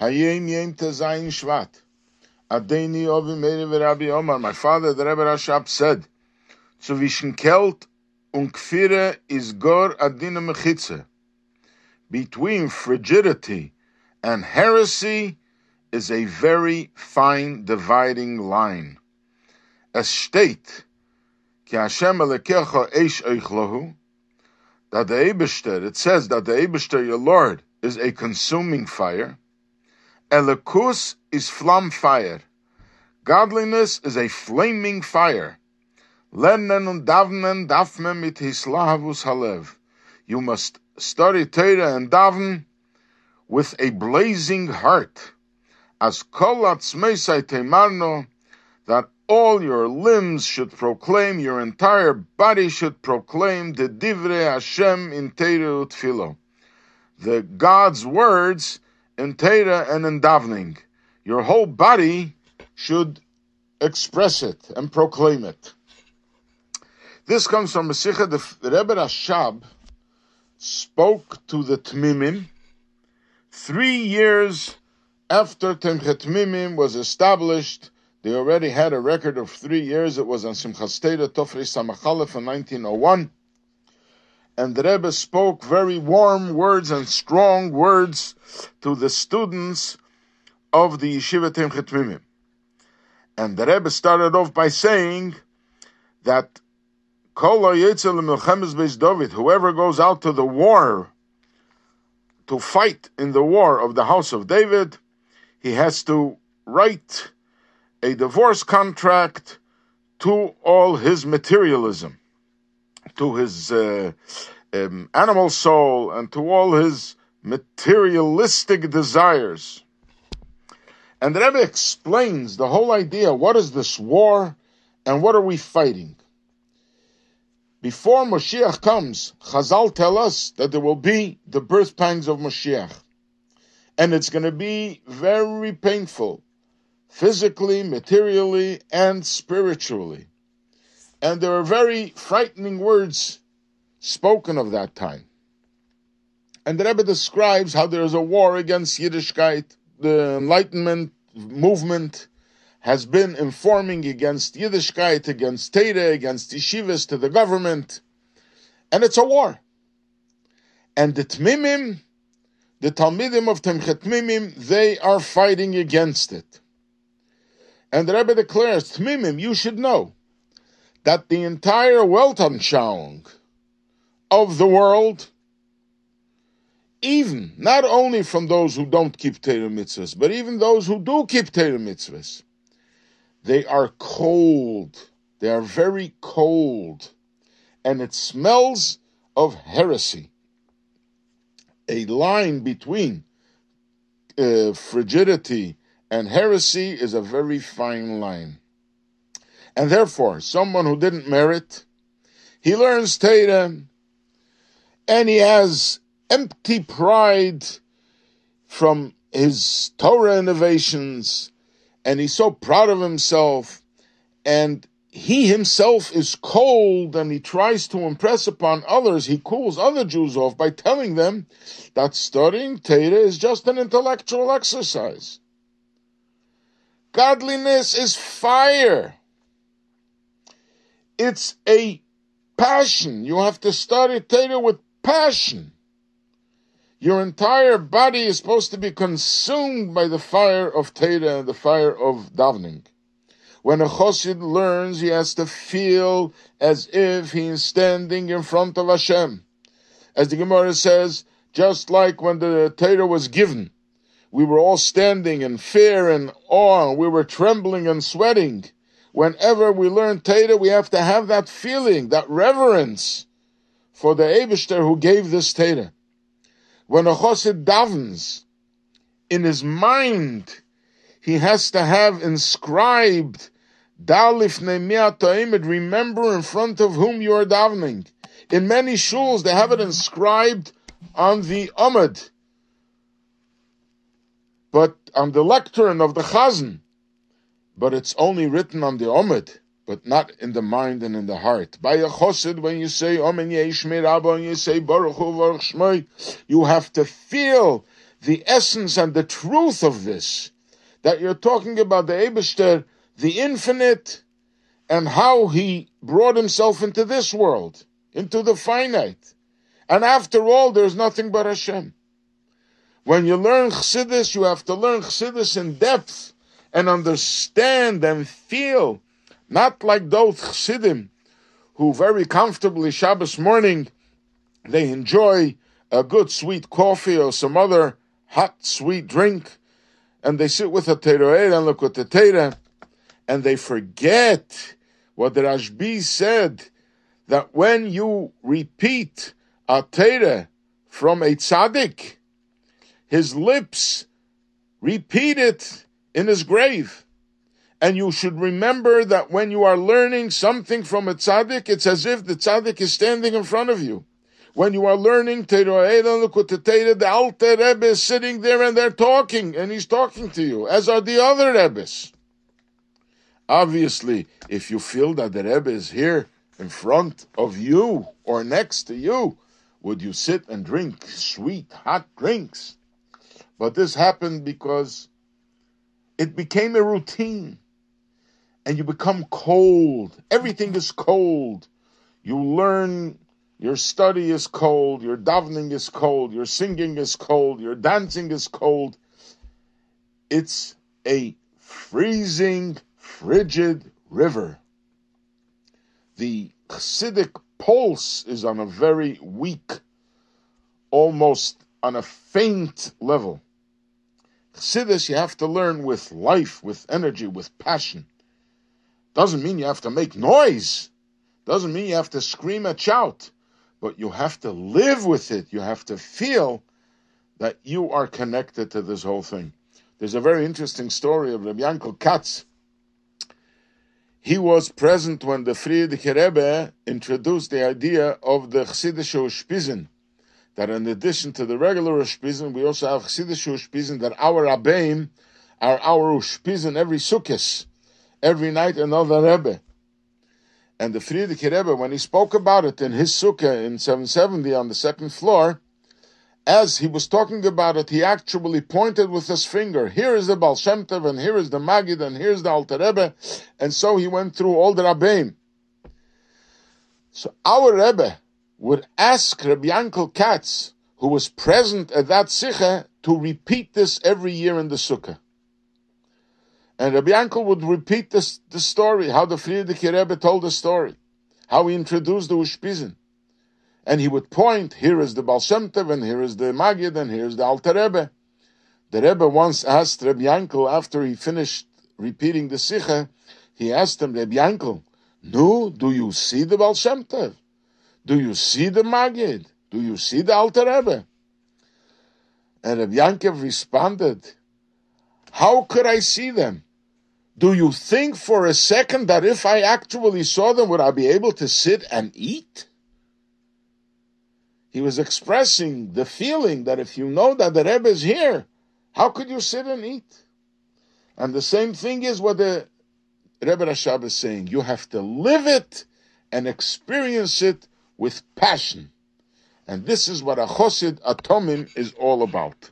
Hayom Yom Tezayin Shvat. Adeni Ovi Omar. My father, the Rebbe Rashab, said, Zwischen Kelt und Kfire is Gor Adina Mechitze. Between frigidity and heresy is a very fine dividing line. Es steht, Ki Hashem Elekecha Eish Eichlahu, that the Eibishter, it says that the Eibishter, your Lord, is a consuming fire. Elikus is flam fire. Godliness is a flaming fire. Lernen und davnen dafme mit hislavus halev. You must study Torah and daven with a blazing heart. As kol atzmeisai temarno, that all your limbs should proclaim, your entire body should proclaim the divrei Hashem in Torah utfilo, the God's words in Torah and in davening. Your whole body should express it and proclaim it. This comes from Mesicha. The Rebbe Rashab spoke to the Tmimim three years after Tomchei Tmimim was established they already had a record of three years. It was on Simchas Torah Tofrei Samachalef in 1901. And the Rebbe spoke very warm words and strong words to the students of the Yeshiva Tomchei. And the Rebbe started off by saying that whoever goes out to the war, to fight in the war of the house of David, he has to write a divorce contract to all his materialism, to his uh, um, animal soul, and to all his materialistic desires. And the Rebbe explains the whole idea what is this war and what are we fighting? Before Moshiach comes, Chazal tell us that there will be the birth pangs of Moshiach. And it's going to be very painful physically, materially, and spiritually. And there are very frightening words spoken of that time. And the Rebbe describes how there is a war against Yiddishkeit. The Enlightenment movement has been informing against Yiddishkeit, against Teda, against yeshivas, to the government. And it's a war. And the Tmimim, the Talmidim of Tomchei Tmimim, they are fighting against it. And the Rebbe declares, Tmimim, you should know that the entire Weltanschauung of the world, even, not only from those who don't keep Torah mitzvahs, but even those who do keep Torah mitzvahs, they are cold. They are very cold. And it smells of heresy. A line between uh, frigidity and heresy is a very fine line. And therefore, someone who didn't merit, he learns Torah, and he has empty pride from his Torah innovations, and he's so proud of himself, and he himself is cold and he tries to impress upon others. He cools other Jews off by telling them that studying Torah is just an intellectual exercise. Godliness is fire. It's a passion. You have to study Torah with passion. Your entire body is supposed to be consumed by the fire of Torah and the fire of davening. When a chosid learns, he has to feel as if he is standing in front of Hashem. As the Gemara says, just like when the Torah was given, we were all standing in fear and awe. We were trembling and sweating. Whenever we learn Torah, we have to have that feeling, that reverence for the Abishter who gave this Torah. When a Chosid davens, in his mind, he has to have inscribed Dalif Neimiat remember in front of whom you are davening. In many shuls, they have it inscribed on the Amud but on the lectern of the Chazan. But it's only written on the Omid, but not in the mind and in the heart. By a chosid, when you say Omen Yeshmir Abba and you say Baruch Hu you have to feel the essence and the truth of this, that you're talking about the Eberster, the infinite, and how he brought himself into this world, into the finite. And after all, there's nothing but Hashem. When you learn Chassidus, you have to learn Chassidus in depth and understand and feel, not like those Chassidim who very comfortably Shabbos morning they enjoy a good sweet coffee or some other hot sweet drink, and they sit with a teroer and look at the Torah, and they forget what the Rashbi said that when you repeat a Torah from a tzaddik, his lips repeat it in his grave. And you should remember that when you are learning something from a tzaddik, it's as if the tzaddik is standing in front of you. When you are learning the Alter Rebbe is sitting there and they're talking, and he's talking to you, as are the other Rebbes. Obviously, if you feel that the Rebbe is here in front of you or next to you, would you sit and drink sweet, hot drinks? But this happened because it became a routine and you become cold. Everything is cold. You learn, your study is cold, your davening is cold, your singing is cold, your dancing is cold. It's a freezing, frigid river. The Chassidic pulse is on a very weak, almost on a faint level. Chassidus you have to learn with life, with energy, with passion. Doesn't mean you have to make noise. Doesn't mean you have to scream and shout. But you have to live with it. You have to feel that you are connected to this whole thing. There's a very interesting story of Rabbi Yankel Katz. He was present when the Frierdiker Rebbe introduced the idea of the Chassidische Ushpizin, that in addition to the regular Ushpizin, we also have Chassidische Ushpizin, that our Rabbeim are our Ushpizin every Sukkot every night another Rebbe. And the Frierdiker Rebbe, when he spoke about it in his sukkah in 770 on the second floor, as he was talking about it, he actually pointed with his finger. Here is the Baal Shem Tov, and here is the Magid, and here's the Alter Rebbe. And so he went through all the Rabbeim. So our Rebbe would ask Rabbi Yankel Katz, who was present at that Sikha, to repeat this every year in the Sukkah. And Rabbi Yankel would repeat this, the story, how the Frierdiker Rebbe told the story, how he introduced the Ushpizin. And he would point, here is the Baal Shem Tov, and here is the Magid, and here's the Alter Rebbe. The Rebbe once asked Rabbi Yankel, after he finished repeating the Sikha, he asked him, Rabbi Yankel, no, do you see the Baal Shem Tov? Do you see the Magid? Do you see the Alter Rebbe? And Rabbi Yankel responded, how could I see them? Do you think for a second that if I actually saw them, would I be able to sit and eat? He was expressing the feeling that if you know that the Rebbe is here, how could you sit and eat? And the same thing is what the Rebbe Rashab is saying. You have to live it and experience it with passion. And this is what a Chosid Atomim is all about.